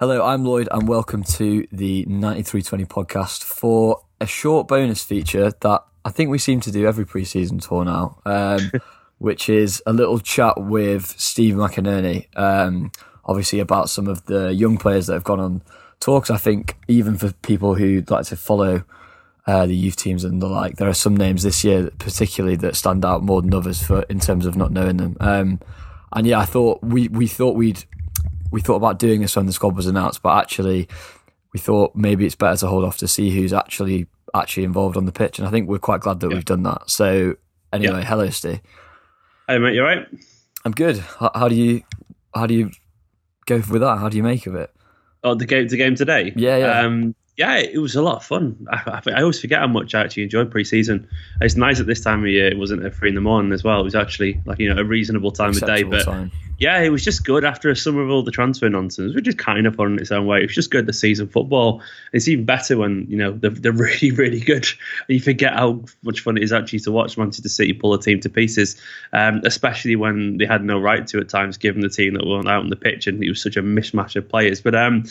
Hello, I'm Lloyd, and welcome to the 9320 podcast for a short bonus feature that I think we seem to do every preseason tour now, um, which is a little chat with Steve McInerney, um, obviously about some of the young players that have gone on talks. I think even for people who like to follow uh, the youth teams and the like, there are some names this year, particularly that stand out more than others for in terms of not knowing them. Um, and yeah, I thought we we thought we'd we thought about doing this when the squad was announced, but actually we thought maybe it's better to hold off to see who's actually actually involved on the pitch, and I think we're quite glad that yeah. we've done that. So anyway, yeah. hello, Steve. Hey mate, you right? I'm good. How, how, do you how do you go with that? How do you make of it? Oh, the game, the game today. Yeah, yeah. Um, yeah, it was a lot of fun. I, I, I, always forget how much I actually enjoyed preseason. It's nice at this time of year. It wasn't at three in the morning as well. It was actually like you know a reasonable time Acceptable of day. But time yeah, it was just good after a summer of all the transfer nonsense, which is kind of in its own way. It was just good the season football. It's even better when you know they're, they're really, really good. You forget how much fun it is actually to watch Manchester City pull a team to pieces, um, especially when they had no right to at times, given the team that weren't out on the pitch and it was such a mishmash of players. But um,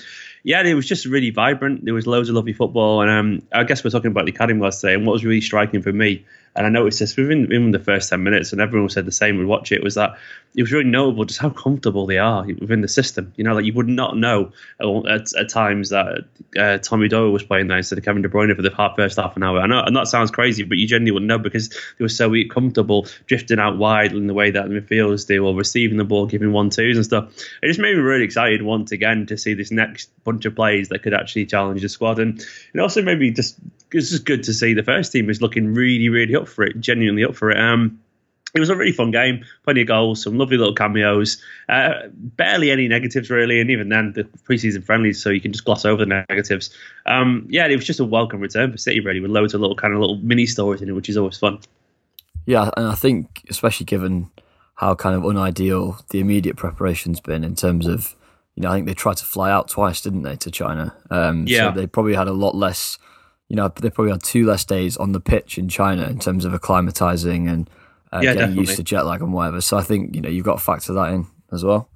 yeah, it was just really vibrant. There was loads of lovely football, and um, I guess we're talking about the academy last day. And what was really striking for me and I noticed this within, within the first 10 minutes, and everyone said the same would watch it, was that it was really notable just how comfortable they are within the system. You know, like you would not know at, at times that uh, Tommy Doyle was playing there instead of Kevin De Bruyne for the first half an hour. I know, and that sounds crazy, but you genuinely wouldn't know because they were so comfortable drifting out wide in the way that the midfielders do, or receiving the ball, giving one twos and stuff. It just made me really excited once again to see this next bunch of plays that could actually challenge the squad, and it also made me just it's just good to see the first team is looking really, really up for it, genuinely up for it. Um, it was a really fun game, plenty of goals, some lovely little cameos, uh, barely any negatives really, and even then the preseason friendlies, so you can just gloss over the negatives. Um, yeah, it was just a welcome return for City, really, with loads of little kind of little mini stories in it, which is always fun. Yeah, and I think especially given how kind of unideal the immediate preparation's been in terms of, you know, I think they tried to fly out twice, didn't they, to China? Um, yeah. So they probably had a lot less you know, they probably had two less days on the pitch in China in terms of acclimatizing and uh, yeah, getting definitely. used to jet lag and whatever. So I think you know you've got to factor that in as well.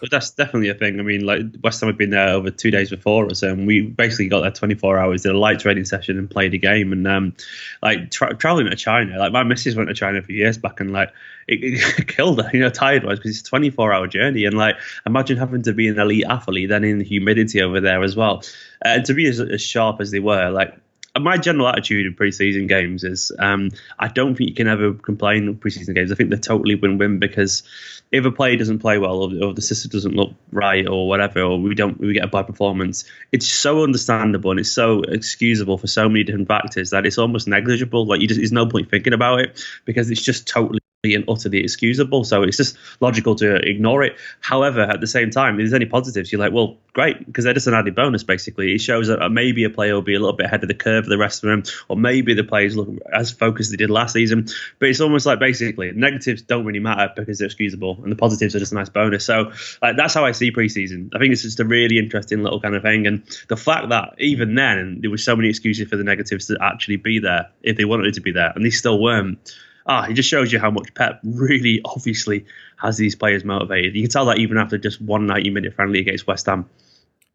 But that's definitely a thing. I mean, like West Ham had been there over two days before us, and we basically got there 24 hours, did a light training session, and played a game. And um, like tra- traveling to China, like my missus went to China a few years back, and like it, it killed her, you know, tired wise because it's a 24 hour journey. And like, imagine having to be an elite athlete, then in the humidity over there as well, uh, and to be as, as sharp as they were, like my general attitude in preseason games is um, I don't think you can ever complain in preseason games. I think they're totally win-win because if a player doesn't play well or, or, the system doesn't look right or whatever, or we don't we get a bad performance, it's so understandable and it's so excusable for so many different factors that it's almost negligible. Like you just there's no point thinking about it because it's just totally and utterly excusable. So it's just logical to ignore it. However, at the same time, if there's any positives, you're like, well, great, because they're just an added bonus, basically. It shows that uh, maybe a player will be a little bit ahead of the curve of the rest of them, or maybe the players look as focused as they did last season. But it's almost like basically negatives don't really matter because they're excusable, and the positives are just a nice bonus. So like, that's how I see preseason. I think it's just a really interesting little kind of thing. And the fact that even then there were so many excuses for the negatives to actually be there if they wanted to be there, and they still weren't ah, it just shows you how much Pep really obviously has these players motivated. You can tell that even after just one 90 minute friendly against West Ham.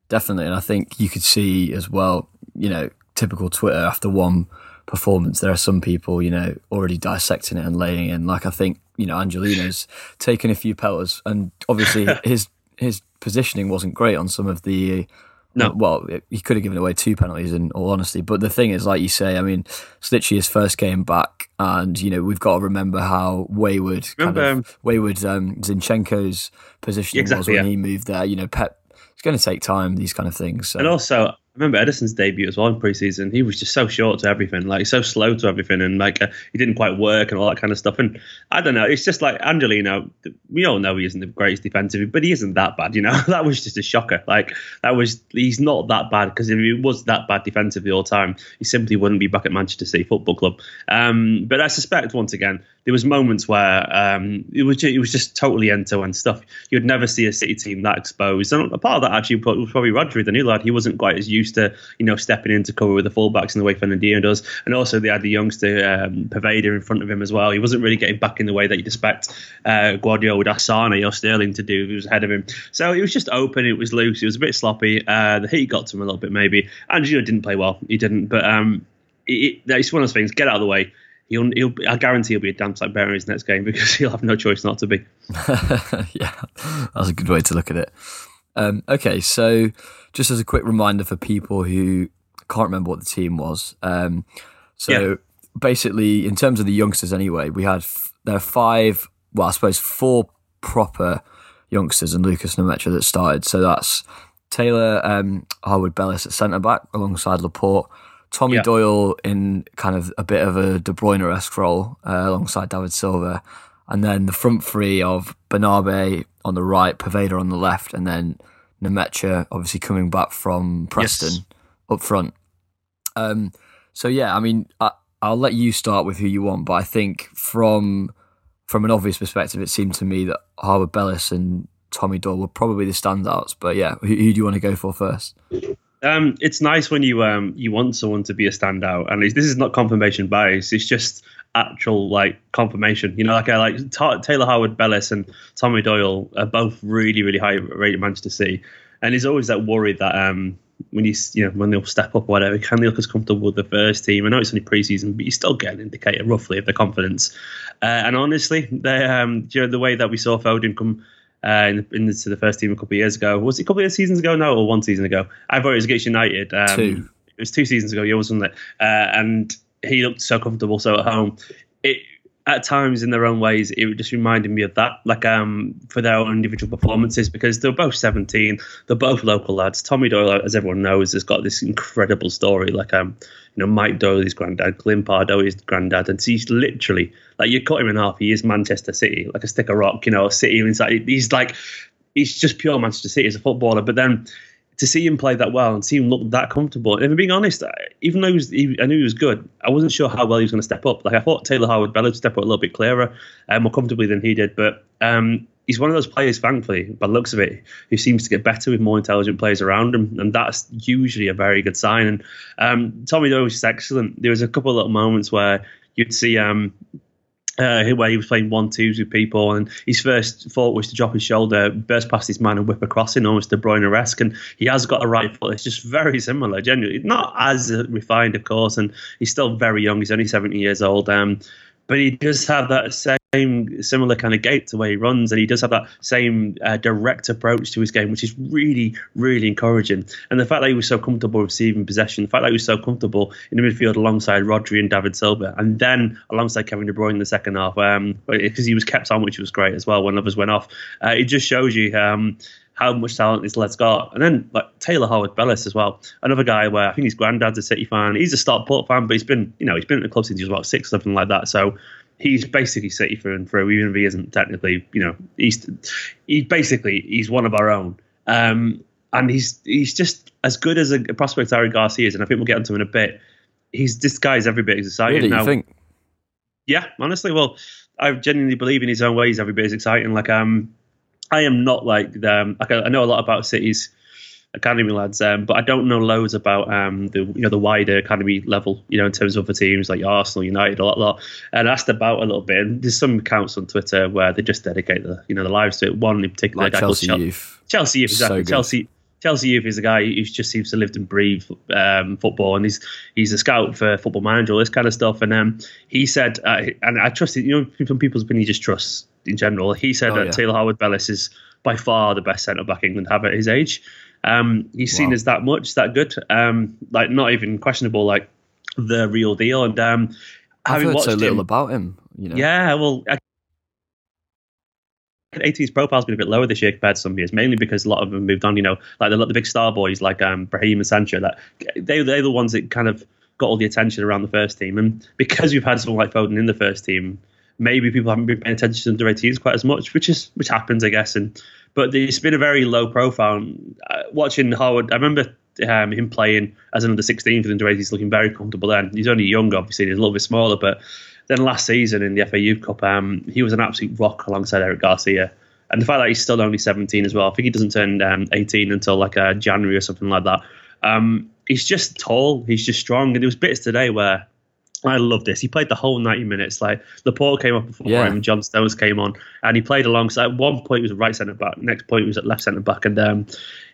Definitely. And I think you could see as well, you know, typical Twitter after one performance, there are some people, you know, already dissecting it and laying in. Like I think, you know, Angelino's taken a few pelters and obviously his his positioning wasn't great on some of the no. Well, he could have given away two penalties in all honesty. But the thing is, like you say, I mean, it's literally his first game back. And, you know, we've got to remember how wayward, remember, kind of, um, wayward um, Zinchenko's positioning exactly, was when yeah. he moved there. You know, Pep, it's going to take time, these kind of things. So. And also, remember Ederson's debut as well in preseason. He was just so short to everything, like so slow to everything, and like uh, he didn't quite work and all that kind of stuff. And I don't know, it's just like Angelino. We all know he isn't the greatest defensive, but he isn't that bad. You know, that was just a shocker. Like that was he's not that bad because if he was that bad defensively all the time, he simply wouldn't be back at Manchester City Football Club. Um, but I suspect once again there was moments where um, it was just, it was just totally end to end stuff. You'd never see a City team that exposed. And a part of that actually was probably Rodri, the new lad. He wasn't quite as used used to, you know, stepping into cover with the fullbacks in the way Fernandinho does. And also they had the youngster um, Poveda in front of him as well. He wasn't really getting back in the way that you'd expect uh, Guardiola ask Sane or Sterling to do. He was ahead of him. So it was just open. It was loose. It was a bit sloppy. Uh, the heat got to him a little bit maybe. Know didn't play well. He didn't. But um, it, it, it's one of those things. Get out of the way. He'll, he'll, I guarantee he'll be a damn sight better in his next game because he'll have no choice not to be. yeah, that's a good way to look at it. Um, okay, so just as a quick reminder for people who can't remember what the team was. Um, so yeah. basically, in terms of the youngsters, anyway, we had f- there are five. Well, I suppose four proper youngsters and Lukas Nmecha that started. So that's Taylor um, Harwood Bellis at centre back alongside Laporte. Tommy yeah. Doyle in kind of a bit of a De Bruyne esque role uh, alongside David Silva. And then the front three of Bernabe on the right, Poveda on the left, and then Nmecha obviously coming back from Preston yes. up front. Um, so yeah, I mean, I, will let you start with who you want, but I think from from an obvious perspective, it seemed to me that Harwood Bellis and Tommy Doyle were probably the standouts. But yeah, who, who do you want to go for first? Um, it's nice when you um, you want someone to be a standout, and this is not confirmation bias. It's just actual like confirmation. You know, like I like T- Taylor Harwood Bellis and Tommy Doyle are both really really high rated Manchester City, and he's always that worry that um, when he's you know when they'll step up or whatever, can they look as comfortable with the first team? I know it's only preseason, but you still get an indicator roughly of their confidence. Uh, and honestly, they um, you know, the way that we saw Foden come uh, in, into the first team a couple of years ago. Was it a couple of seasons ago? No, or one season ago? I thought it was against United. Um, two. It was two seasons ago. Yeah, wasn't it? Uh, and he looked so comfortable, so at home. It at times in their own ways, it just reminded me of that, like um, for their own individual performances, because they're both 17, they're both local lads. Tommy Doyle, as everyone knows, has got this incredible story. Like um, you know, Mike Doyle, his granddad, Glyn Pardoe, his granddad, and he's literally like you cut him in half. He is Manchester City, like a stick of rock, you know, city inside. He's like, he's just pure Manchester City as a footballer. But then to see him play that well and see him look that comfortable. And if I'm being honest, even though he was, he, I knew he was good, I wasn't sure how well he was going to step up. Like I thought Taylor Harwood would step up a little bit clearer and more comfortably than he did. But um, he's one of those players, thankfully, by looks of it, who seems to get better with more intelligent players around him, and that's usually a very good sign. And um, Tommy Doyle was excellent. There was a couple of little moments where you'd see um, uh, where he was playing one twos with people, and his first thought was to drop his shoulder, burst past his man, and whip across in almost De Bruyne esque. And he has got a right foot. It's just very similar, genuinely. Not as refined, of course, and he's still very young. He's only 70 years old. Um, but he does have that same similar kind of gait to where he runs, and he does have that same uh, direct approach to his game, which is really, really encouraging. And the fact that he was so comfortable receiving possession, the fact that he was so comfortable in the midfield alongside Rodri and David Silva, and then alongside Kevin De Bruyne in the second half, because um, he was kept on, which was great as well when others went off. Uh, it just shows you. Um, how much talent this lad's got. And then like Taylor Harwood Bellis as well, another guy where I think his granddad's a City fan. He's a Stockport fan, but he's been you know he's been at the club since he was about six, something like that. So he's basically City through and through, even if he isn't technically. You know, he's he basically he's one of our own. Um, and he's he's just as good as a, prospect Eric Garcia is, and I think we'll get into him in a bit. He's this guy is every bit as exciting. Really, now, you think? Yeah, honestly, well, I genuinely believe in his own ways. Every bit as exciting. Like um, I am not like them. Like I know a lot about City's academy lads, um, but I don't know loads about um, the you know the wider academy level. You know, in terms of other teams like Arsenal, United, a lot, lot. And I asked about a little bit. And there's some accounts on Twitter where they just dedicate the you know the lives to it. One in particular, like Chelsea Youth. Chelsea Youth, exactly. So Chelsea. Chelsea Youth is a guy who just seems to live and breathe um, football, and he's he's a scout for Football Manager, all this kind of stuff. And um, he said, uh, and I trust it. You know, some people's opinion, he just trust in general. He said oh, that yeah. Taylor Harwood Bellis is by far the best centre back England have at his age. Um, he's seen wow. as that much, that good, um, like not even questionable, like the real deal. And um, I've heard so little him, about him. You know? Yeah, well, 18's profile's been a bit lower this year compared to some years, mainly because a lot of them moved on. You know, like the, the big star boys like um, Brahim and Sancho, that they they're the ones that kind of got all the attention around the first team. And because we've had someone like Foden in the first team, maybe people haven't been paying attention to the under 18s quite as much, which is which happens, I guess. And but it's been a very low profile. Uh, watching Harwood, I remember um, him playing as an under 16 for the under 18s, looking very comfortable then. He's only young, obviously, he's a little bit smaller, but then last season in the FA Youth Cup, um, he was an absolute rock alongside Eric Garcia. And the fact that he's still only 17 as well, I think he doesn't turn um, 18 until like uh, January or something like that. Um, he's just tall. He's just strong. And there was bits today where I love this. He played the whole 90 minutes. Like Laporte came up before yeah. him, John Stones came on, and he played alongside. At one point, he was at right centre back. Next point, he was at left centre back, and um,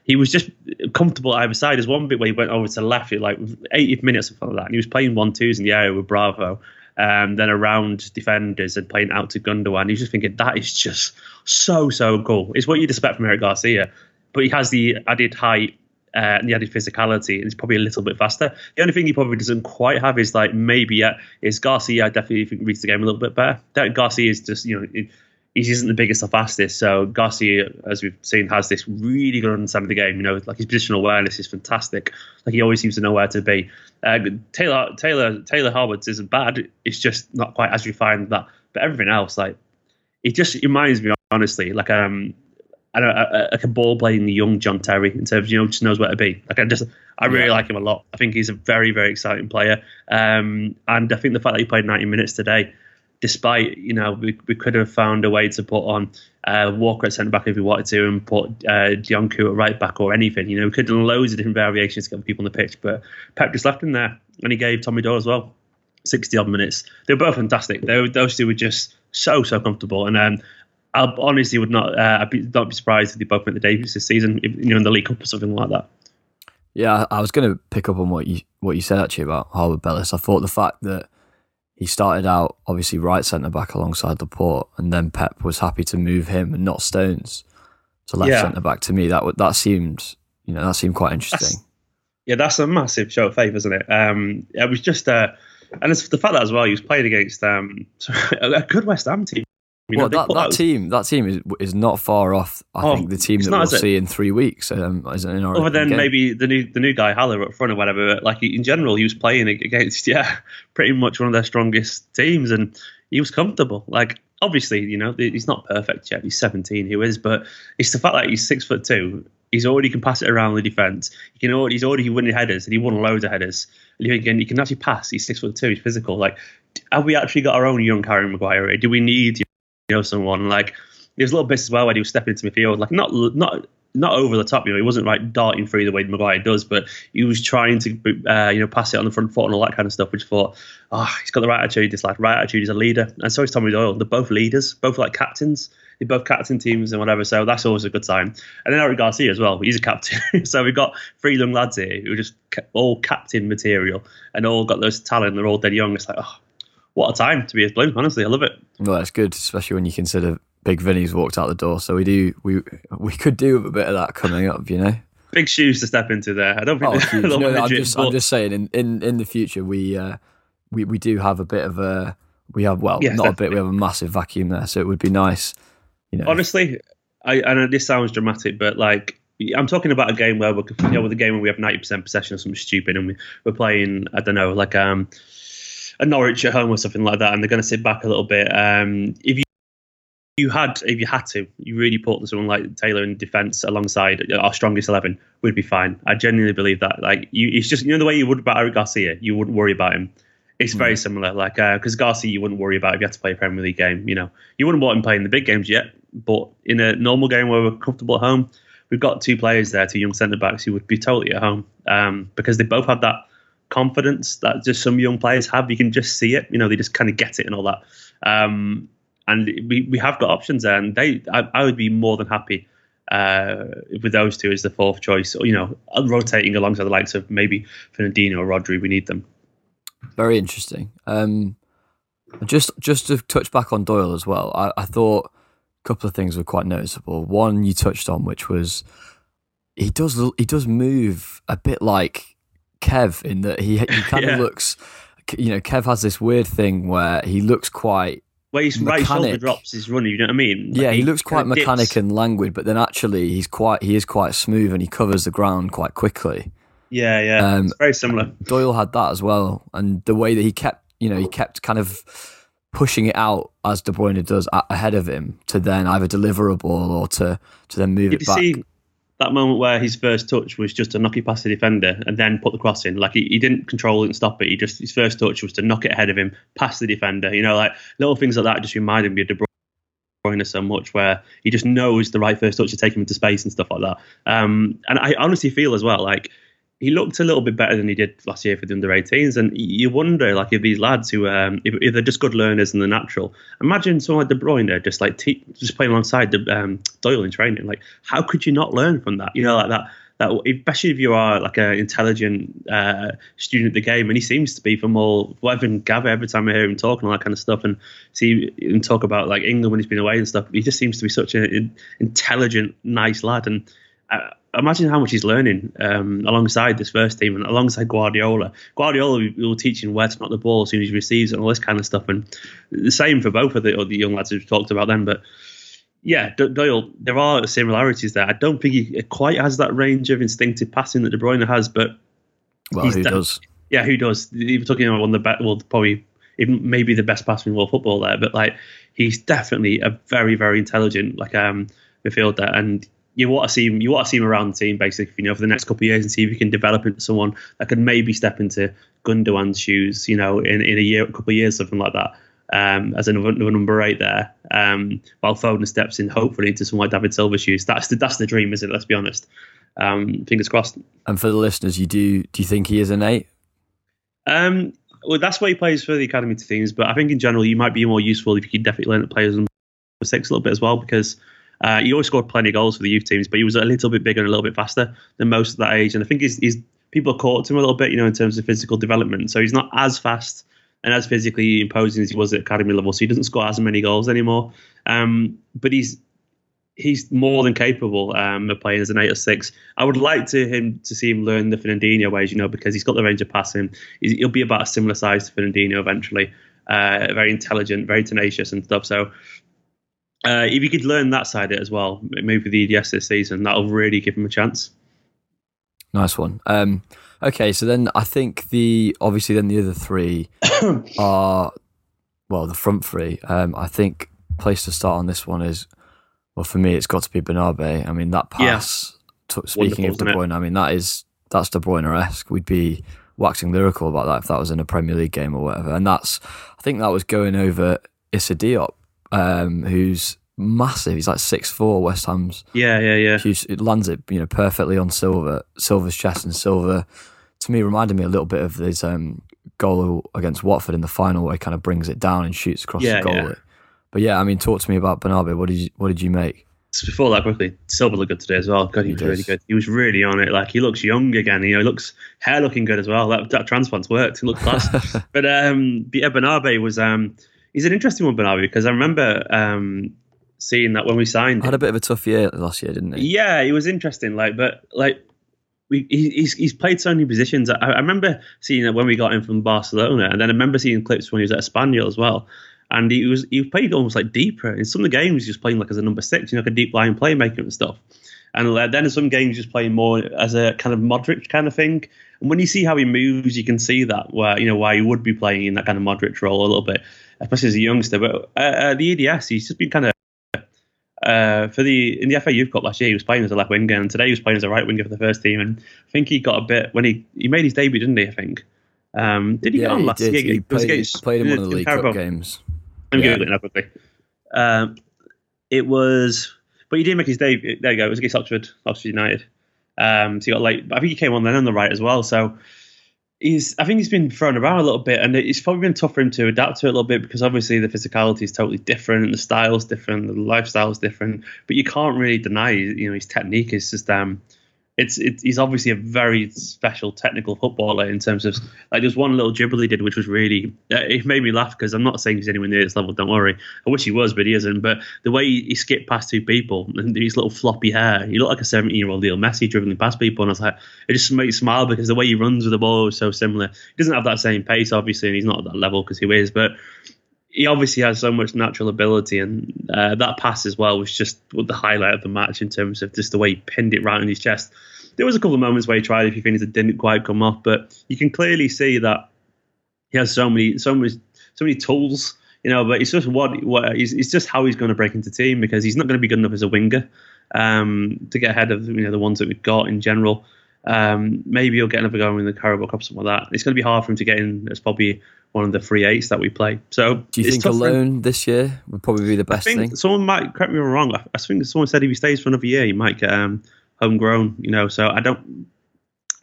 he was just comfortable either side. There's one bit where he went over to left, like 80 minutes or something like that, and he was playing one twos in the area with Bravo. Um, then around defenders and playing out to Gundogan. He's just thinking that is just so so cool. It's what you'd expect from Eric Garcia, but he has the added height uh, and the added physicality, and he's probably a little bit faster. The only thing he probably doesn't quite have is like maybe yet is Garcia. I definitely think reads the game a little bit better. That Garcia is just you know. It, he isn't the biggest or fastest. So Garcia, as we've seen, has this really good understanding of the game. You know, like his positional awareness is fantastic. Like he always seems to know where to be. Uh, Taylor Taylor Taylor Harwood's isn't bad. It's just not quite as refined that. But everything else, like it just reminds me honestly, like um I don't know, like a ball playing young John Terry in terms of, you know, just knows where to be. Like I just, I really yeah. like him a lot. I think he's a very, very exciting player. Um, and I think the fact that he played 90 minutes today, despite, you know, we, we could have found a way to put on uh, Walker at centre back if we wanted to and put uh, Dionku at right back or anything. You know, we could have done loads of different variations to get people on the pitch, but Pep just left him there and he gave Tommy Doyle as well 60 odd minutes. They were both fantastic. They were, those two were just so, so comfortable. And um, I honestly would not. Uh, I'd be, not be surprised if they both make the debuts this season, if, you know, in the League Cup or something like that. Yeah, I was going to pick up on what you what you said actually about Harwood Bellis. I thought the fact that he started out obviously right centre back alongside Laporte, and then Pep was happy to move him and not Stones to left yeah. centre back. To me, that that seemed you know that seemed quite interesting. That's, yeah, that's a massive show of faith, isn't it? Um, it was just uh, and it's the fact that as well he was playing against um, a good West Ham team you well, that, that team that team is is not far off. I oh, think the team that we'll see in three weeks. Um, in our, Other than game. maybe the new the new guy Haller up front or whatever. Like in general, he was playing against yeah, pretty much one of their strongest teams, and he was comfortable. Like obviously, you know, he's not perfect yet. He's 17, who is, but it's the fact that he's six foot two. He's already can pass it around the defense. He can already, he's already winning headers, and he won loads of headers. And you can, he can actually pass. He's six foot two. He's physical. Like, have we actually got our own young Harry Maguire? Do we need you know someone like there's a little bits as well when he was stepping into midfield, like not not not over the top. You know, he wasn't like darting through the way Maguire does, but he was trying to uh, you know pass it on the front foot and all that kind of stuff. Which I thought, oh, he's got the right attitude. This like right attitude. He's a leader, and so is Tommy Doyle. They're both leaders, both like captains. They both captain teams and whatever. So that's always a good sign. And then Eric Garcia as well. He's a captain. so we've got three young lads here who are just all captain material and all got those talent. They're all dead young. It's like, oh, what a time to be a Blue. Honestly, I love it. Well, that's good, especially when you consider Big Vinny's walked out the door. So we do we we could do a bit of that coming up, you know. Big shoes to step into there. I don't think. Oh, no, no, I'm just I'm just saying in, in, in the future we uh, we we do have a bit of a we have well not definitely. a bit we have a massive vacuum there. So it would be nice, you know. Honestly, I, I know this sounds dramatic, but like I'm talking about a game where we're you know with a game where we have 90 percent possession or something stupid, and we, we're playing I don't know like um a Norwich at home or something like that, and they're going to sit back a little bit. Um, if you you had if you had to, you really put someone like Taylor in defence alongside our strongest eleven, we'd be fine. I genuinely believe that. Like you, it's just you know the way you would about Eric Garcia, you wouldn't worry about him. It's very mm. similar. Like because uh, Garcia, you wouldn't worry about if you had to play a Premier League game. You know, you wouldn't want him playing the big games yet, but in a normal game where we're comfortable at home, we've got two players there, two young centre backs who would be totally at home um, because they both have that confidence that just some young players have. You can just see it. You know, they just kind of get it and all that. Um, and we, we have got options there, and they I, I would be more than happy uh, with those two as the fourth choice. You know, rotating alongside the likes of maybe Fernandinho or Rodri. We need them. Very interesting. Um, just just to touch back on Doyle as well, I, I thought a couple of things were quite noticeable. One you touched on, which was he does he does move a bit like Kev in that he he kind of yeah. looks. You know, Kev has this weird thing where he looks quite where his mechanic. right shoulder drops his running. You know what I mean? Like yeah, he, he looks quite mechanic dips. and languid, but then actually he's quite he is quite smooth and he covers the ground quite quickly. Yeah, yeah, um, very similar. Doyle had that as well, and the way that he kept, you know, he kept kind of pushing it out as De Bruyne does ahead of him to then either deliver a ball or to to then move Did it back. See, that moment where his first touch was just to knock it past the defender and then put the cross in. Like he, he didn't control it and stop it. He just his first touch was to knock it ahead of him, past the defender. You know, like little things like that just reminded me of De Bruyne so much, where he just knows the right first touch to take him into space and stuff like that. Um, and I honestly feel as well like he looked a little bit better than he did last year for the under 18s. And you wonder, like, if these lads who, um, if, if, they're just good learners and they're natural, imagine someone like De Bruyne just like te- just playing alongside the, um, Doyle in training. Like, how could you not learn from that? You know, like that. That especially if you are like an intelligent uh, student of the game, and he seems to be from all whatever and gather every time I hear him talk and all that kind of stuff, and see him talk about like England when he's been away and stuff. He just seems to be such an intelligent, nice lad, and uh, imagine how much he's learning um, alongside this first team and alongside Guardiola. Guardiola will teach him where to knock the ball as soon as he receives it and all this kind of stuff. And the same for both of the, the young lads we've talked about then. But yeah, Doyle, there are similarities there. I don't think he quite has that range of instinctive passing that De Bruyne has, but well, who does? Yeah, who does? You're talking about one of the best, well, probably even maybe the best passer in world football there, but like he's definitely a very, very intelligent like um midfielder, and you want to see him. You want to see him around the team, basically, you know, for the next couple of years, and see if he can develop into someone that could maybe step into Gundogan's shoes, you know, in, in a year, a couple of years, something like that. Um, as another, another number eight there, um, while Foden steps in, hopefully into someone like David Silva's shoes. That's the that's the dream, is it? Let's be honest. Um, fingers crossed. And for the listeners, you do do you think he is an eight? Um, well, that's why he plays for the academy teams, but I think in general, you might be more useful if you could definitely learn to play as number six a little bit as well, because uh, he always scored plenty of goals for the youth teams, but he was a little bit bigger and a little bit faster than most of that age. And I think he's, he's people caught him a little bit, you know, in terms of physical development. So he's not as fast and as physically imposing as he was at academy level. So he doesn't score as many goals anymore. Um, but he's he's more than capable um, of playing as an eight or six. I would like to him to see him learn the Fernandinho ways, you know, because he's got the range of passing. He's, he'll be about a similar size to Fernandinho eventually. Uh, very intelligent, very tenacious and stuff. So uh, if you could learn that side of it as well, maybe the EDS this season, that'll really give him a chance. Nice one. Um, okay, so then I think the obviously then the other three are well the front three. Um, I think place to start on this one is well for me it's got to be Bernabe. I mean that pass. Yeah. T- speaking of De Bruyne, I mean that is that's De Bruyne esque. We'd be waxing lyrical about that if that was in a Premier League game or whatever. And that's I think that was going over Issa Diop um, who's massive. He's like six four. West Ham's yeah, yeah, yeah. Huge, it lands it you know perfectly on Silva, Silva's chest and Silva, to me reminded me a little bit of his um, goal against Watford in the final, where he kind of brings it down and shoots across yeah, the goal. Yeah. But yeah, I mean, talk to me about Bernabe. What did you What did you make? Before that, quickly, Silva looked good today as well. God, he, he was does. really good. He was really on it. Like he looks young again. You know, he looks hair looking good as well. That, that transplant's worked. He looked class. but um, but yeah, Bernabe was um he's an interesting one, Bernabe, because I remember um, seeing that when we signed. Had a bit of a tough year last year, didn't he? Yeah, he was interesting. Like, but like. We, he's he's played so many positions. I, I remember seeing it when we got him from Barcelona, and then I remember seeing clips when he was at Espanyol as well. And he was he played almost like deeper in some of the games. He was playing like as a number six, you know, like a deep line playmaker and stuff. And then in some games, just playing more as a kind of Modric kind of thing. And when you see how he moves, you can see that where you know why he would be playing in that kind of Modric role a little bit, especially as a youngster. But uh, uh, the EDS, he's just been kind of uh, for the in the FA Youth Cup last year, he was playing as a left winger, and today he was playing as a right winger for the first team. And I think he got a bit when he he made his debut, didn't he? I think. Um, did he yeah, get on last year? He played, against, played in one of the League Cup games. I'm yeah. googling that quickly. Um, it was, but he did make his debut. There you go. It was against Oxford, Oxford United. Um, so he got late. I think he came on then on the right as well. So he's I think he's been thrown around a little bit, and it's probably been tough for him to adapt to it a little bit because obviously the physicality is totally different, the style's different, the lifestyle's different. But you can't really deny, you know, his technique is just um, it's, it's he's obviously a very special technical footballer in terms of like there's one little dribble he did which was really uh, it made me laugh because I'm not saying he's anywhere near this level don't worry. I wish he was but he isn't. But the way he, he skipped past two people and his little floppy hair he looked like a 17 year old Leo Messi dribbling past people and I was like it just made me smile because the way he runs with the ball was so similar. He doesn't have that same pace obviously and he's not at that level because he is but he obviously has so much natural ability, and uh, that pass as well was just the highlight of the match in terms of just the way he pinned it right on his chest. There was a couple of moments where he tried a few things that didn't quite come off, but you can clearly see that he has so many, so many, so many tools. You know, but it's just what, what it's, it's just how he's going to break into team because he's not going to be good enough as a winger um, to get ahead of you know the ones that we've got in general. Um, maybe he'll get another go in the Carabao Cup, or something like that. It's going to be hard for him to get in as probably one of the free eights that we play. So, do you think alone this year would probably be the best thing? Someone might correct me if I'm wrong. I, think someone said if he stays for another year, he might get um, homegrown. You know, so I don't.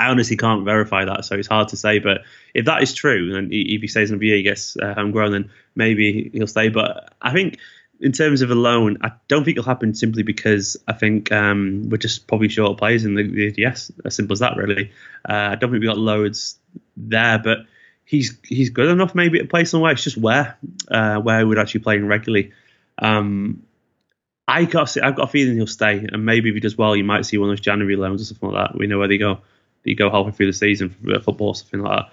I honestly can't verify that, so it's hard to say. But if that is true, and if he stays in the BA, he gets uh, homegrown, then maybe he'll stay. But I think in terms of a loan, I don't think it'll happen simply because I think um, we're just probably short of players in the, the yes, as simple as that, really. Uh, I don't think we got loads there, but he's he's good enough maybe to play somewhere. It's just where uh, where he would actually play regularly. Um, I got I've got a feeling he'll stay, and maybe if he does well, you might see one of those January loans or something like that. We know where they go. They go halfway through the season for football, or something like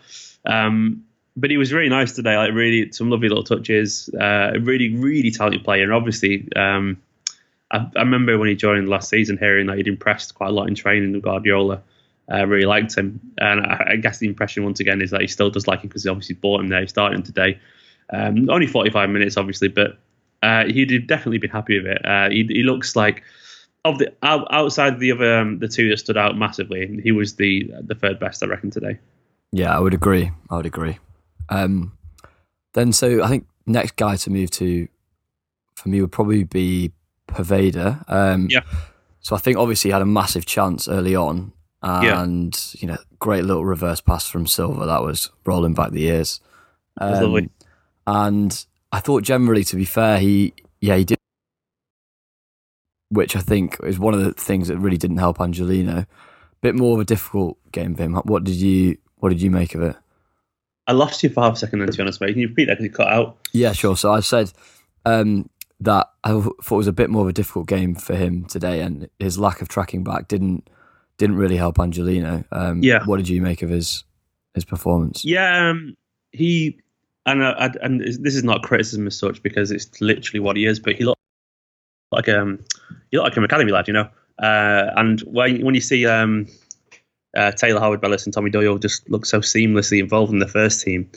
that. Um, but he was really nice today. Like really, some lovely little touches. Uh, really, really talented player, and obviously, um, I, I, remember when he joined last season, hearing that he'd impressed quite a lot in training with Guardiola. Uh, really liked him, and I, I, guess the impression once again is that he still does like him because he obviously bought him there. He started him today. Um, only 45 minutes, obviously, but uh, he'd definitely been happy with it. Uh, he, he, looks like of the outside the other um, the two that stood out massively, he was the the third best, I reckon, today. Yeah, I would agree. I would agree. Um, then, so I think next guy to move to for me would probably be Poveda. Um, yeah. So I think obviously he had a massive chance early on, and yeah. you know, great little reverse pass from Silva that was rolling back the ears. Um, and I thought generally, to be fair, he yeah he did, which I think is one of the things that really didn't help Angelino. Bit more of a difficult game for him. What did you what did you make of it? I lost you for half a second then, to be honest, mate. Can you repeat that because you cut out? Yeah, sure. So I said um, that I thought it was a bit more of a difficult game for him today, and his lack of tracking back didn't didn't really help Angelino. Um, yeah. What did you make of his his performance? Yeah, um, he and uh, and this is not criticism as such because it's literally what he is, but he looked like um he looked like an academy lad, you know. Uh, and when when you see um uh, Taylor Harwood Bellis and Tommy Doyle just look so seamlessly involved in the first team,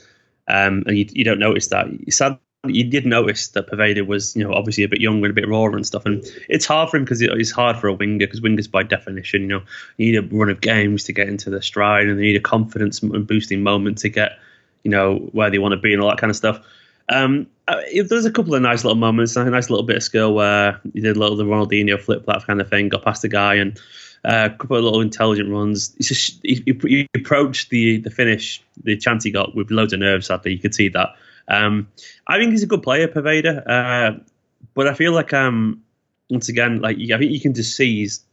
um, and you, you don't notice that. Sad, you did notice that Poveda was, you know, obviously a bit younger and a bit raw and stuff, and it's hard for him because it's hard for a winger because wingers by definition, you know, need a run of games to get into the stride, and they need a confidence boosting moment to get, you know, where they want to be and all that kind of stuff. Um, uh, there's a couple of nice little moments, a nice little bit of skill where he did a little the Ronaldinho flip flap kind of thing, got past the guy and uh, a couple of little intelligent runs. Just, he, he, approached the the finish, the chance he got with loads of nerves. Sadly, you could see that. Um, I think he's a good player, Poveda, uh, but I feel like um, once again, like I think you can just see he's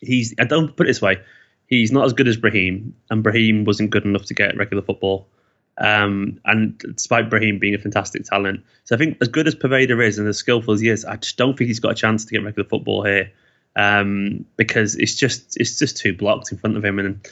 he's. I don't put it this way. He's not as good as Brahim, and Brahim wasn't good enough to get regular football. Um, and despite Brahim being a fantastic talent, so I think as good as Poveda is and as skillful as he is, I just don't think he's got a chance to get regular football here um, because it's just it's just too blocked in front of him. And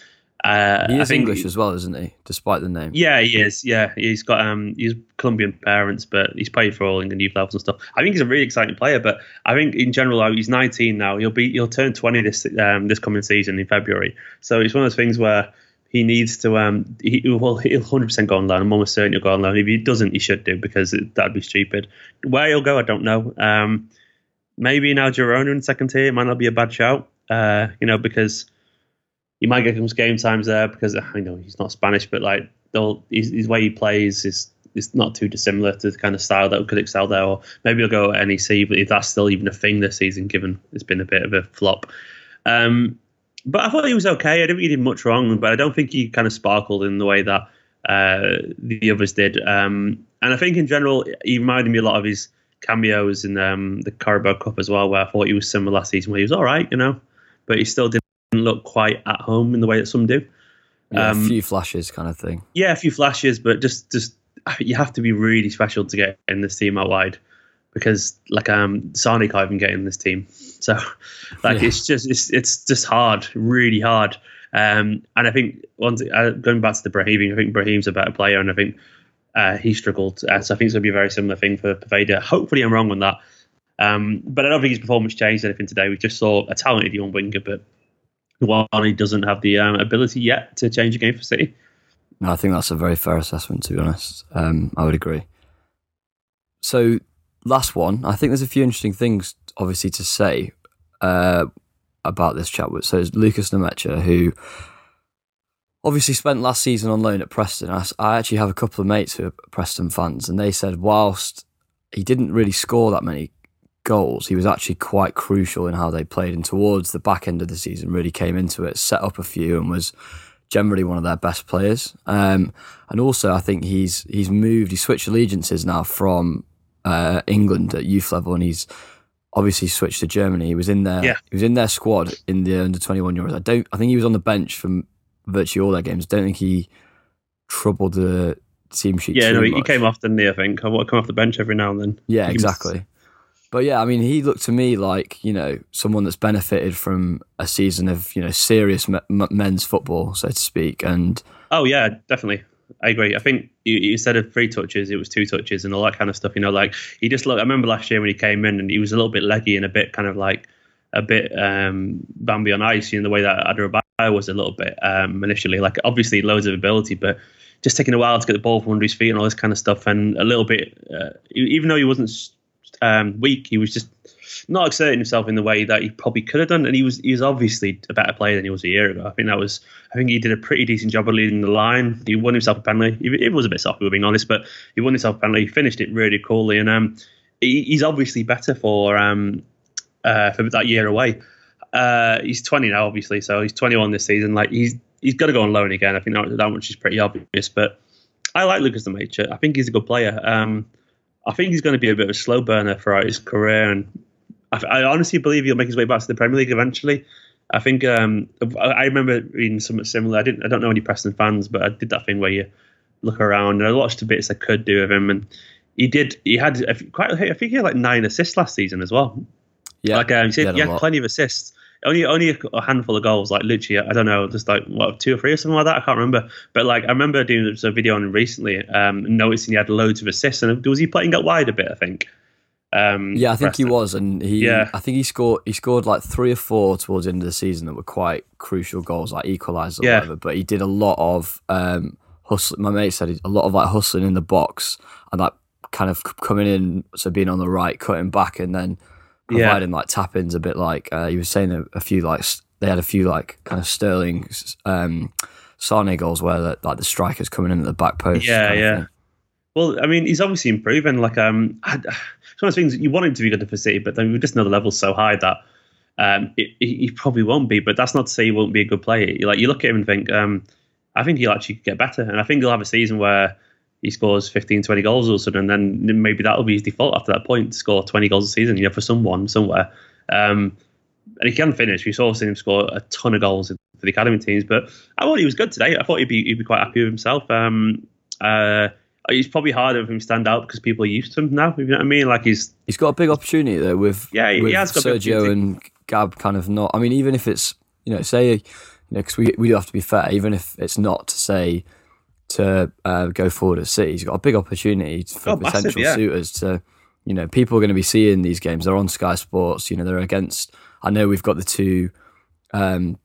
uh, he is English as well, isn't he? Despite the name. Yeah, he is. Yeah, he's got um he's Colombian parents, but he's played for all England youth levels and stuff. I think he's a really exciting player, but I think in general he's 19 now. He'll be he'll turn 20 this um this coming season in February. So it's one of those things where he needs to um he will he'll 100% go on loan. I'm almost certain he'll go on loan. If he doesn't, he should do because it, that'd be stupid. Where he'll go, I don't know. Um, maybe now Girona in second tier might not be a bad shout. Uh, you know, because you might get some game times there because I know he's not Spanish, but like his, his way he plays is is not too dissimilar to the kind of style that could excel there. Or maybe he'll go at NEC, but if that's still even a thing this season, given it's been a bit of a flop. Um, but I thought he was okay. I didn't think he did much wrong, but I don't think he kind of sparkled in the way that uh, the others did. Um, and I think in general, he reminded me a lot of his cameos in um, the Carabao Cup as well, where I thought he was similar last season, where he was all right, you know, but he still didn't look quite at home in the way that some do. Yeah, um, a few flashes, kind of thing. Yeah, a few flashes, but just just you have to be really special to get in this team out wide because like um Sane can't even get in this team. So like yeah. it's just it's it's just hard, really hard. Um, and I think once uh, going back to the Brahim, I think Brahim's a better player, and I think uh, he struggled. Uh, so I think it's going to be a very similar thing for Poveda. Hopefully, I'm wrong on that. Um, but I don't think his performance changed anything today. We just saw a talented young winger, but he doesn't have the um, ability yet to change a game for City. No, I think that's a very fair assessment, to be honest. Um, I would agree. So, last one. I think there's a few interesting things, obviously, to say uh, about this chat. So, it's Lukas Nmecha, who obviously spent last season on loan at Preston. I, I, actually have a couple of mates who are Preston fans, and they said whilst he didn't really score that many goals, he was actually quite crucial in how they played. And towards the back end of the season, really came into it, set up a few, and was generally one of their best players. Um, and also, I think he's he's moved, he switched allegiances now from uh, England at youth level, and he's obviously switched to Germany. He was in their yeah. he was in their squad in the under twenty one Euros. I don't. I think he was on the bench from virtually all their games. I don't think he troubled the team sheet. Yeah, no, he, came off, didn't he? I think I come off the bench every now and then. Yeah, exactly. But yeah, I mean, he looked to me like you know someone that's benefited from a season of you know serious men's football, so to speak. And oh yeah, definitely. I agree. I think you, instead of three touches, it was two touches and all that kind of stuff. You know, like he just looked. I remember last year when he came in and he was a little bit leggy and a bit kind of like a bit um, Bambi on ice in the way that Adarabioyo was a little bit um, initially. Like obviously loads of ability, but just taking a while to get the ball from under his feet and all this kind of stuff, and a little bit. Uh, even though he wasn't um, weak, he was just not exerting himself in the way that he probably could have done. And he was he was obviously a better player than he was a year ago. I think that was I think he did a pretty decent job of leading the line. He won himself a penalty. It was a bit soft, we're being honest, but he won himself a penalty. He finished it really coolly, and um, he, he's obviously better for um, uh, for that year away. Uh, he's 20 now, obviously, so he's 21 this season. Like he's he's got to go on loan again. I think that, that much is pretty obvious. But I like Lukas Nmecha. I think he's a good player. Um, I think he's going to be a bit of a slow burner throughout his career, and I, I, honestly believe he'll make his way back to the Premier League eventually. I think um, I remember reading something similar. I didn't. I don't know any Preston fans, but I did that thing where you look around and I watched the bits I could do of him, and he did. He had quite. I think he had like nine assists last season as well. Yeah, like um, he, had, he had plenty of assists. Only only a handful of goals, like literally, I don't know, just like what two or three or something like that. I can't remember, but like I remember doing a video on him recently, um, noticing he had loads of assists, and was he playing out wide a bit? I think. Um, yeah, I think he was, and he. Yeah. I think he scored. He scored like three or four towards the end of the season that were quite crucial goals, like equalisers or yeah. whatever. But he did a lot of um, hustling. My mate said a lot of like hustling in the box and like kind of coming in, so being on the right, cutting back, and then providing yeah. like tap ins a bit like uh, he was saying a, a, few like they had a few like kind of Sterling um, Sane goals where the, like the strikers coming in at the back post. Yeah, yeah. Well, I mean, he's obviously improving. Like, um, I, it's one of those things you want him to be good for City, but then we just know the level's so high that um, it, he probably won't be. But that's not to say he won't be a good player. You like, you look at him and think, um, I think he'll actually get better, and I think he'll have a season where he scores 15, 20 goals all of a sudden, and then maybe that'll be his default after that point to score 20 goals a season, you know, for someone somewhere. Um, and he can finish. We saw him score a ton of goals for the academy teams, but I thought he was good today. I thought he'd be he'd be quite happy with himself. Um, uh, it's probably harder for him to stand out because people are used to him now. You know what I mean? Like he's he's got a big opportunity though with yeah, with he has got Sergio and Gab kind of not. I mean, even if it's you know say you know because we we do have to be fair, even if it's not to say to uh, go forward at City. He's got a big opportunity for oh, potential massive, yeah. suitors to, you know, people are going to be seeing these games. They're on Sky Sports. You know, they're against. I know we've got the two um,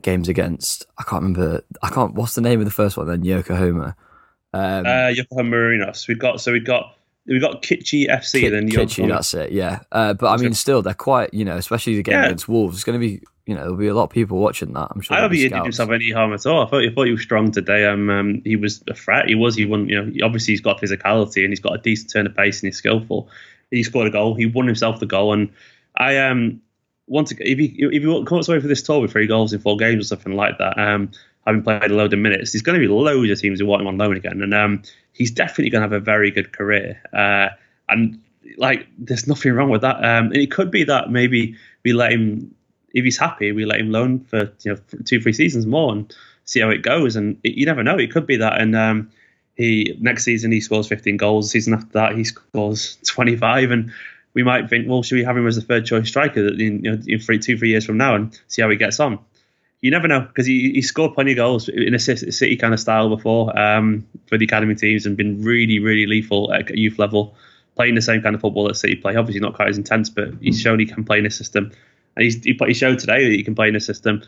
games against. I can't remember. I can't. What's the name of the first one? Then Yokohama. Um, uh, Yokohama Marinos. We've got so we've got we've got Kitchee FC. K- then Kitchee, that's it. Yeah, uh, but I mean, still, they're quite. You know, especially the game yeah. against Wolves. It's going to be you know, there'll be a lot of people watching that. I'm sure. I don't think he did himself any harm at all. I thought, I thought he was strong today. Um, um, he was a threat. He was. He won. You know, obviously he's got physicality and he's got a decent turn of pace and he's skillful. He scored a goal. He won himself the goal. And I um want to if he if he comes away for this tour with three goals in four games or something like that, um, having played a load of minutes, there's going to be loads of teams who want him on loan again. And um, he's definitely going to have a very good career. Uh, and like, there's nothing wrong with that. Um, and it could be that maybe we let him if he's happy, we let him loan for you know two, three seasons more and see how it goes. And it, you never know; it could be that. And um, he next season he scores 15 goals. season after that he scores 25, and we might think, well, should we have him as a third choice striker in, you know, in three, two, three years from now and see how he gets on? You never know because he, he scored plenty of goals in a city kind of style before um, for the academy teams and been really, really lethal at youth level, playing the same kind of football that City play. Obviously, not quite as intense, but he's shown he can play in a system and he's, he, he showed today that he can play in a system.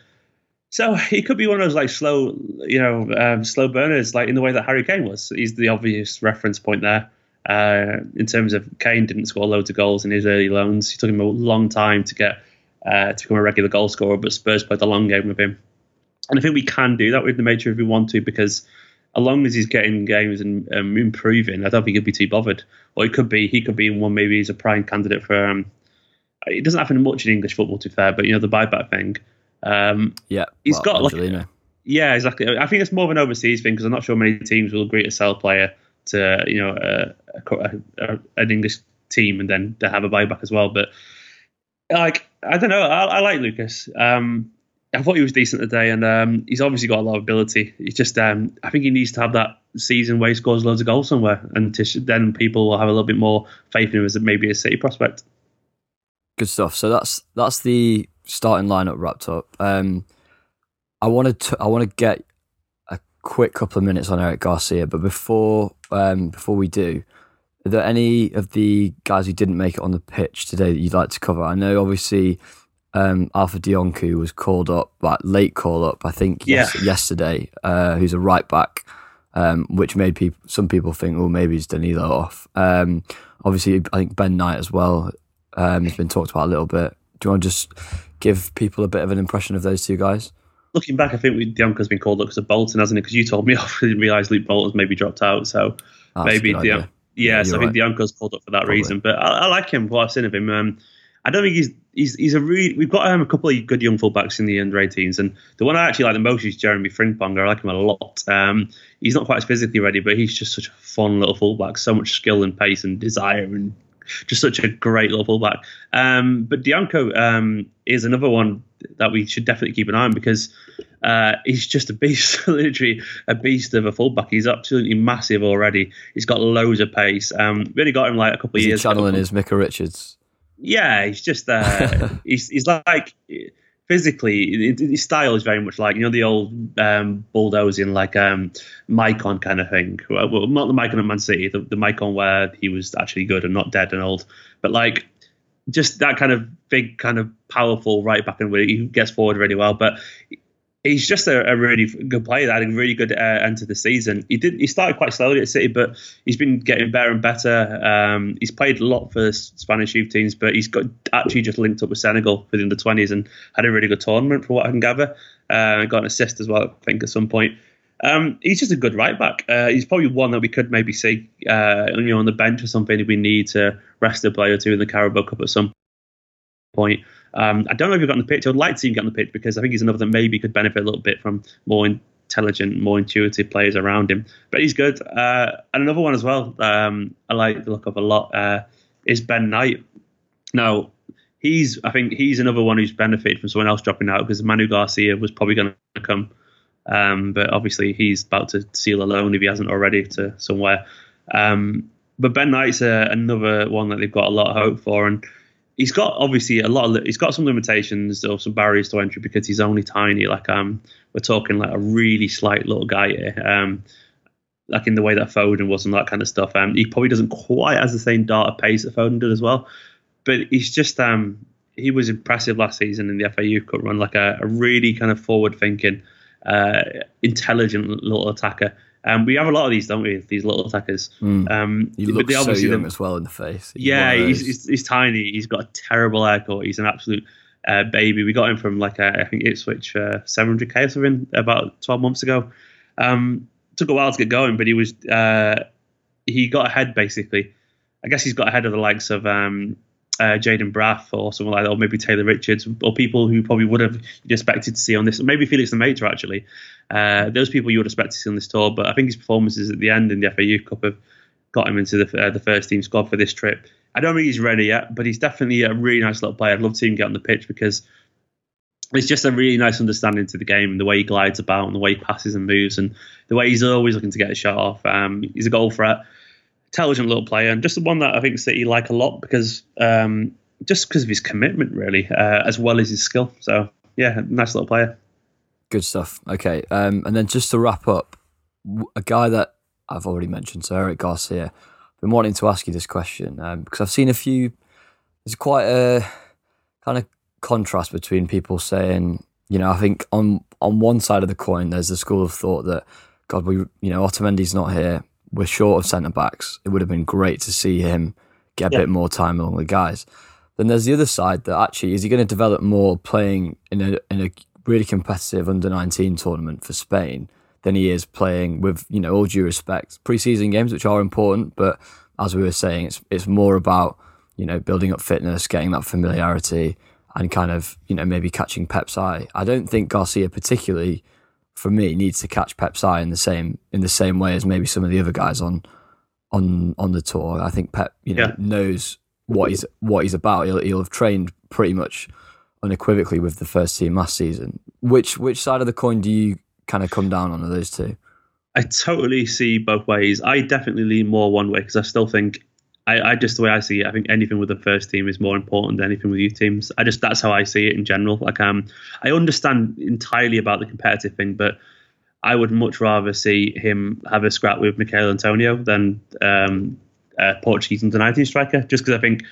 So he could be one of those like slow, you know, um, slow burners, like in the way that Harry Kane was. He's the obvious reference point there. Uh, in terms of Kane didn't score loads of goals in his early loans. It took him a long time to get uh, to become a regular goal scorer, but Spurs played the long game with him. And I think we can do that with Nmecha if we want to, because as long as he's getting games and um, improving, I don't think he'll be too bothered. Or he could be, he could be one maybe he's a prime candidate for um, it doesn't happen much in English football, to be fair, but you know the buyback thing. Um, yeah, he's well, got like yeah, exactly. I think it's more of an overseas thing because I'm not sure many teams will agree to sell a player to you know a, a, a, an English team and then to have a buyback as well. But like I don't know, I, I like Lukas. Um, I thought he was decent today, and um, he's obviously got a lot of ability. He's just, um, I think he needs to have that season where he scores loads of goals somewhere, and to, then people will have a little bit more faith in him as maybe a City prospect. Good stuff. So that's that's the starting lineup wrapped up. Um, I wanted to I want to get a quick couple of minutes on Eric Garcia, but before um, before we do, are there any of the guys who didn't make it on the pitch today that you'd like to cover? I know obviously um, Alpha Diounkou was called up, but late call up, I think yeah. yes, yesterday, uh, who's a right back, um, which made people some people think, well, maybe he's Danilo off. Um, obviously, I think Ben Knight as well um, has been talked about a little bit. Do you want to just give people a bit of an impression of those two guys? Looking back, I think Diounkou's been called up because of Bolton, hasn't it? Because you told me off, I didn't realise Luke Bolton's maybe dropped out. So That's maybe the, yeah, yeah, so I think right. Diounkou's called up for that Probably. reason. But I, I, like him. What I've seen of him, um, I don't think he's he's he's a really. We've got um, a couple of good young fullbacks in the under 18s, and the one I actually like the most is Jeremy Frimpong. I like him a lot. Um, he's not quite as physically ready, but he's just such a fun little fullback. So much skill and pace and desire and just such a great little fullback. Um, but Diounkou um, is another one that we should definitely keep an eye on because uh, he's just a beast, literally a beast of a fullback. He's absolutely massive already. He's got loads of pace. Um, really got him like a couple is of years. channeling his Micah Richards. Yeah, he's just uh, he's he's like physically, his style is very much like you know the old um, bulldozing like um, Maicon kind of thing. Well, not the Maicon at Man City, the, the Maicon where he was actually good and not dead and old, but like just that kind of big, kind of powerful right back and where he gets forward really well. But he's just a, a, really good player. That had a really good uh, end to the season. He did. He started quite slowly at City, but he's been getting better and better. Um, he's played a lot for Spanish youth teams, but he's got actually just linked up with Senegal within the twenties and had a really good tournament for what I can gather. Uh, got an assist as well, I think, at some point. Um, he's just a good right back. Uh, he's probably one that we could maybe see, uh, you know, on the bench or something if we need to rest a player or two in the Carabao Cup at some point. Um, I don't know if he's got on the pitch. I would like to see him get on the pitch because I think he's another that maybe could benefit a little bit from more intelligent, more intuitive players around him. But he's good. Uh, and another one as well, um, I like the look of a lot, uh, is Ben Knight. Now, he's I think he's another one who's benefited from someone else dropping out because Manu Garcia was probably going to come. Um, but obviously he's about to seal a loan if he hasn't already to somewhere. Um, but Ben Knight's a, another one that they've got a lot of hope for, and he's got obviously a lot of he's got some limitations or some barriers to entry because he's only tiny. Like um, we're talking like a really slight little guy here. Um, like in the way that Foden was and that kind of stuff. Um, he probably doesn't quite has the same data pace that Foden did as well, but he's just um, he was impressive last season in the FA Youth Cup run, like a, a really kind of forward thinking, uh, intelligent little attacker. Um, we have a lot of these, don't we? These little attackers. Mm. Um, he looks so young as well in the face. He's yeah, he's, he's, he's, tiny. He's got a terrible haircut. He's an absolute uh, baby. We got him from like a, I think Ipswich uh, 700k or something about 12 months ago. Um, took a while to get going, but he was uh, he got ahead basically. I guess he's got ahead of the likes of um, uh, Jayden Braaf or someone like that, or maybe Taylor Richards, or people who probably would have expected to see on this, maybe Felix Lemaitre actually. Uh, those people you would expect to see on this tour, but I think his performances at the end in the FA Youth Cup have got him into the uh, the first team squad for this trip. I don't think he's ready yet, but he's definitely a really nice little player. I'd love to see him get on the pitch because it's just a really nice understanding to the game and the way he glides about and the way he passes and moves and the way he's always looking to get a shot off. Um, he's a goal threat intelligent little player, and just the one that I think City like a lot because um, just because of his commitment, really, uh, as well as his skill. So yeah, nice little player. Good stuff. Okay, um, and then just to wrap up, a guy that I've already mentioned, so Eric Garcia. I've been wanting to ask you this question um, because I've seen a few. There's quite a kind of contrast between people saying, you know, I think on on one side of the coin, there's the school of thought that God, we, you know, Otamendi's not here we're short of centre backs. It would have been great to see him get a yeah. bit more time along the guys. Then there's the other side that actually is he going to develop more playing in a in a really competitive under 19 tournament for Spain than he is playing with you know all due respect preseason games which are important, but as we were saying, it's it's more about you know, building up fitness, getting that familiarity, and kind of you know maybe catching Pep's eye. I don't think Garcia particularly, for me, needs to catch Pep's eye in the same in the same way as maybe some of the other guys on on on the tour. I think Pep, you know, yeah. knows what he's what he's about. He'll, he'll have trained pretty much unequivocally with the first team last season. Which which side of the coin do you kind of come down on of those two? I totally see both ways. I definitely lean more one way because I still think I, I, just the way I see it, I think anything with the first team is more important than anything with youth teams. I just that's how I see it in general. Like um, I understand entirely about the competitive thing, but I would much rather see him have a scrap with Michail Antonio than um, a Portuguese under 19 striker. Just because I think,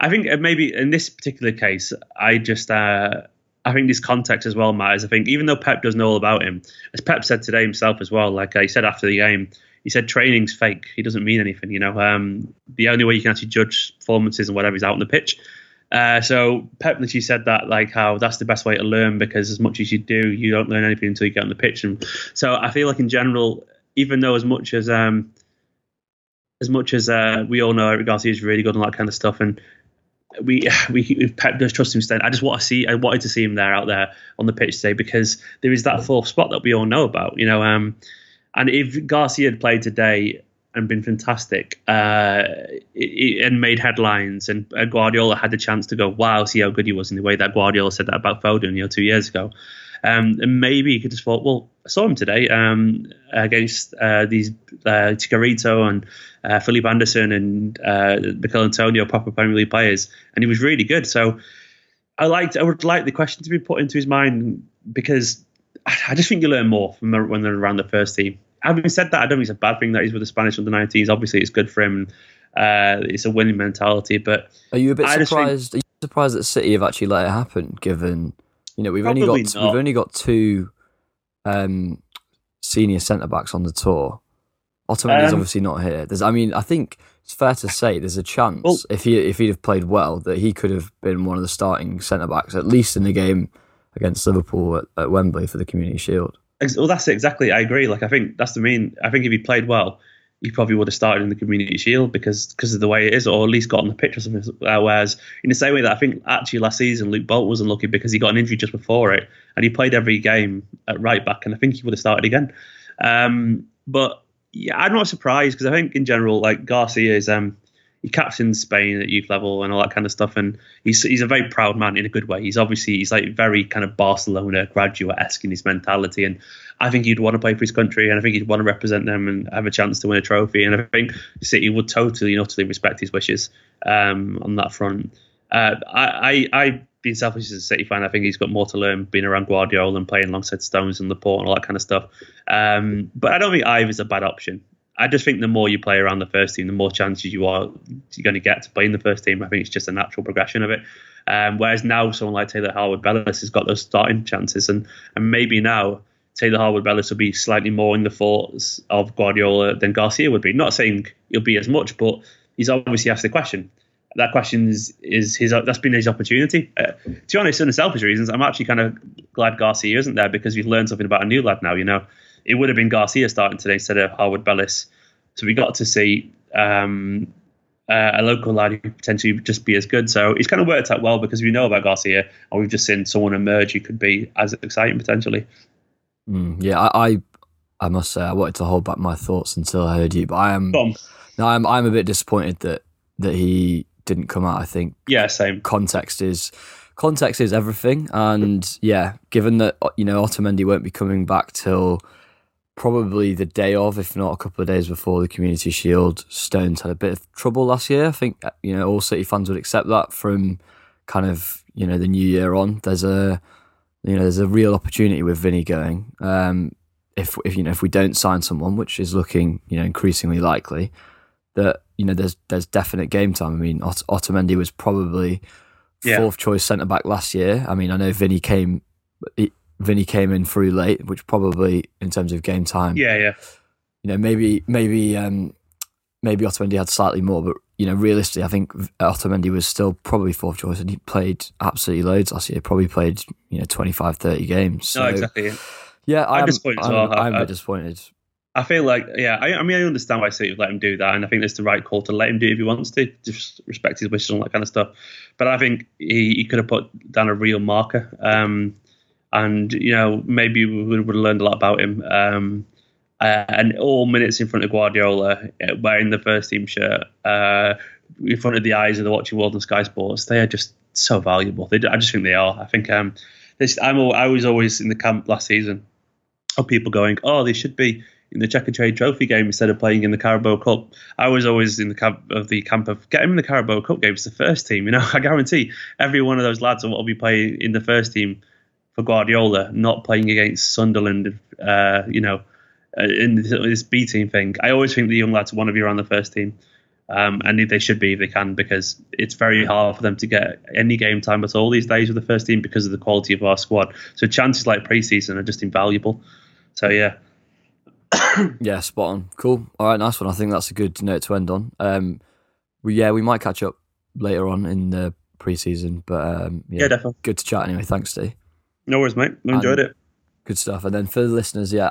I think maybe in this particular case, I just uh, I think this context as well matters. I think even though Pep does know all about him, as Pep said today himself as well, like he said after the game, he said training's fake. He doesn't mean anything. You know, um, the only way you can actually judge performances and whatever is out on the pitch. Uh, so Pep literally said that like how that's the best way to learn because as much as you do, you don't learn anything until you get on the pitch. And so I feel like in general, even though as much as um, as much as uh, we all know Eric Garcia is really good and that kind of stuff, and we we Pep does trust him. Instead, I just want to see. I wanted to see him there out there on the pitch today because there is that fourth spot that we all know about. You know, um, and if Garcia had played today and been fantastic uh, it, it, and made headlines, and Guardiola had the chance to go, "Wow, see how good he was," in the way that Guardiola said that about Foden, you know, two years ago. Um, and maybe he could just thought, well, I saw him today um, against uh, these uh, and uh, Felipe Anderson and uh, Antonio, proper Premier League players, and he was really good. So I liked, I would like the question to be put into his mind because I just think you learn more from when they're around the first team. Having said that, I don't think it's a bad thing that he's with the Spanish under 19s. Obviously, it's good for him. Uh, it's a winning mentality. But are you a bit I surprised? Think, are you surprised that City have actually let it happen? Given you know we've only got not. we've only got two um, senior centre backs on the tour. Otamendi's um, obviously not here. There's, I mean, I think it's fair to say there's a chance well, if he if he'd have played well that he could have been one of the starting centre backs at least in the game against Liverpool at, at Wembley for the Community Shield. Well, that's it, exactly. I agree. Like I think that's the mean. I think if he played well, he probably would have started in the Community Shield because because of the way it is, or at least got on the pitch or something. Whereas in the same way that I think actually last season Luke Bolt was unlucky because he got an injury just before it, and he played every game at right back, and I think he would have started again. Um, but yeah, I'm not surprised because I think in general, like Garcia is um, he captained Spain at youth level and all that kind of stuff. And he's he's a very proud man in a good way. He's obviously he's like very kind of Barcelona graduate esque in his mentality, and I think he'd want to play for his country, and I think he'd want to represent them and have a chance to win a trophy. And I think City would totally and utterly respect his wishes um, on that front. Uh, I, I I being selfish as a City fan, I think he's got more to learn being around Guardiola and playing alongside Stones and Laporte and all that kind of stuff. Um, but I don't think Ive is a bad option. I just think the more you play around the first team, the more chances you are you're going to get to play in the first team. I think it's just a natural progression of it. Um, whereas now, someone like Taylor Harwood Bellis has got those starting chances, and and maybe now Taylor Harwood Bellis will be slightly more in the thoughts of Guardiola than Garcia would be. Not saying he'll be as much, but he's obviously asked the question. That question is, is his that's been his opportunity. Uh, to be honest, the selfish reasons, I'm actually kind of glad Garcia isn't there because we've learned something about a new lad now. You know, it would have been Garcia starting today instead of Harwood Bellis. So we got to see um, uh, a local lad who potentially just be as good. So it's kind of worked out well because we know about Garcia and we've just seen someone emerge who could be as exciting potentially. Mm, yeah, I, I, I must say I wanted to hold back my thoughts until I heard you, but I am no, I'm I'm a bit disappointed that that he didn't come out. I think yeah, same. Context is context is everything, and yeah, given that you know Otamendi won't be coming back till probably the day of, if not a couple of days before the Community Shield. Stones had a bit of trouble last year. I think you know all City fans would accept that from kind of you know the new year on. There's a you know there's a real opportunity with Vinny going. Um, if if you know if we don't sign someone, which is looking you know increasingly likely, that you know there's there's definite game time. I mean, Ot- Otamendi was probably yeah. fourth choice centre back last year. I mean, I know Vinny came. He, Vinny came in through late, which probably in terms of game time. Yeah, yeah. You know, maybe maybe um, maybe Otamendi had slightly more, but you know, realistically, I think Otamendi was still probably fourth choice, and he played absolutely loads last year. Probably played you know 25, 30 games. So, no, exactly. Yeah, I'm, I'm disappointed. I'm, well. I'm, I'm a bit disappointed. I feel like, yeah, I, I, mean, I understand why City would let him do that, and I think it's the right call to let him do it if he wants to, just respect his wishes and all that kind of stuff. But I think he, he could have put down a real marker, um, and you know, maybe we would, have learned a lot about him. Um, uh, and all minutes in front of Guardiola, uh, wearing the first team shirt, uh, in front of the eyes of the watching world and Sky Sports, they are just so valuable. They, I just think they are. I think um, this, I'm, I was always in the camp last season of people going, oh, they should be in the Checkatrade Trophy game instead of playing in the Carabao Cup. I was always in the camp of the camp of get him in the Carabao Cup games, the first team. You know, I guarantee every one of those lads will be playing in the first team for Guardiola, not playing against Sunderland. Uh, you know, uh, in this B team thing. I always think the young lads want to be around the first team. Um, and they should be if they can because it's very hard for them to get any game time at all these days with the first team because of the quality of our squad. So chances like preseason are just invaluable. So yeah, yeah, spot on. Cool. All right, nice one. I think that's a good note to end on. Um, we, yeah, we might catch up later on in the preseason, but um, yeah, yeah, definitely. Good to chat anyway. Thanks, Steve. No worries, mate. I enjoyed it. Good stuff. And then for the listeners, yeah,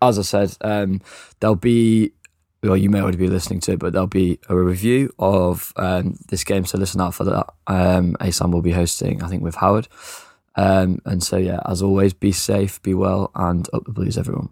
as I said, um, there'll be, well, you may already be listening to it, but there'll be a review of um, this game. So listen out for that. Um, ASAM will be hosting, I think, with Howard. Um, and so, yeah, as always, be safe, be well, and up the blues, everyone.